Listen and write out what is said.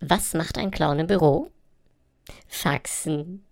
Was macht ein Clown im Büro? Faxen.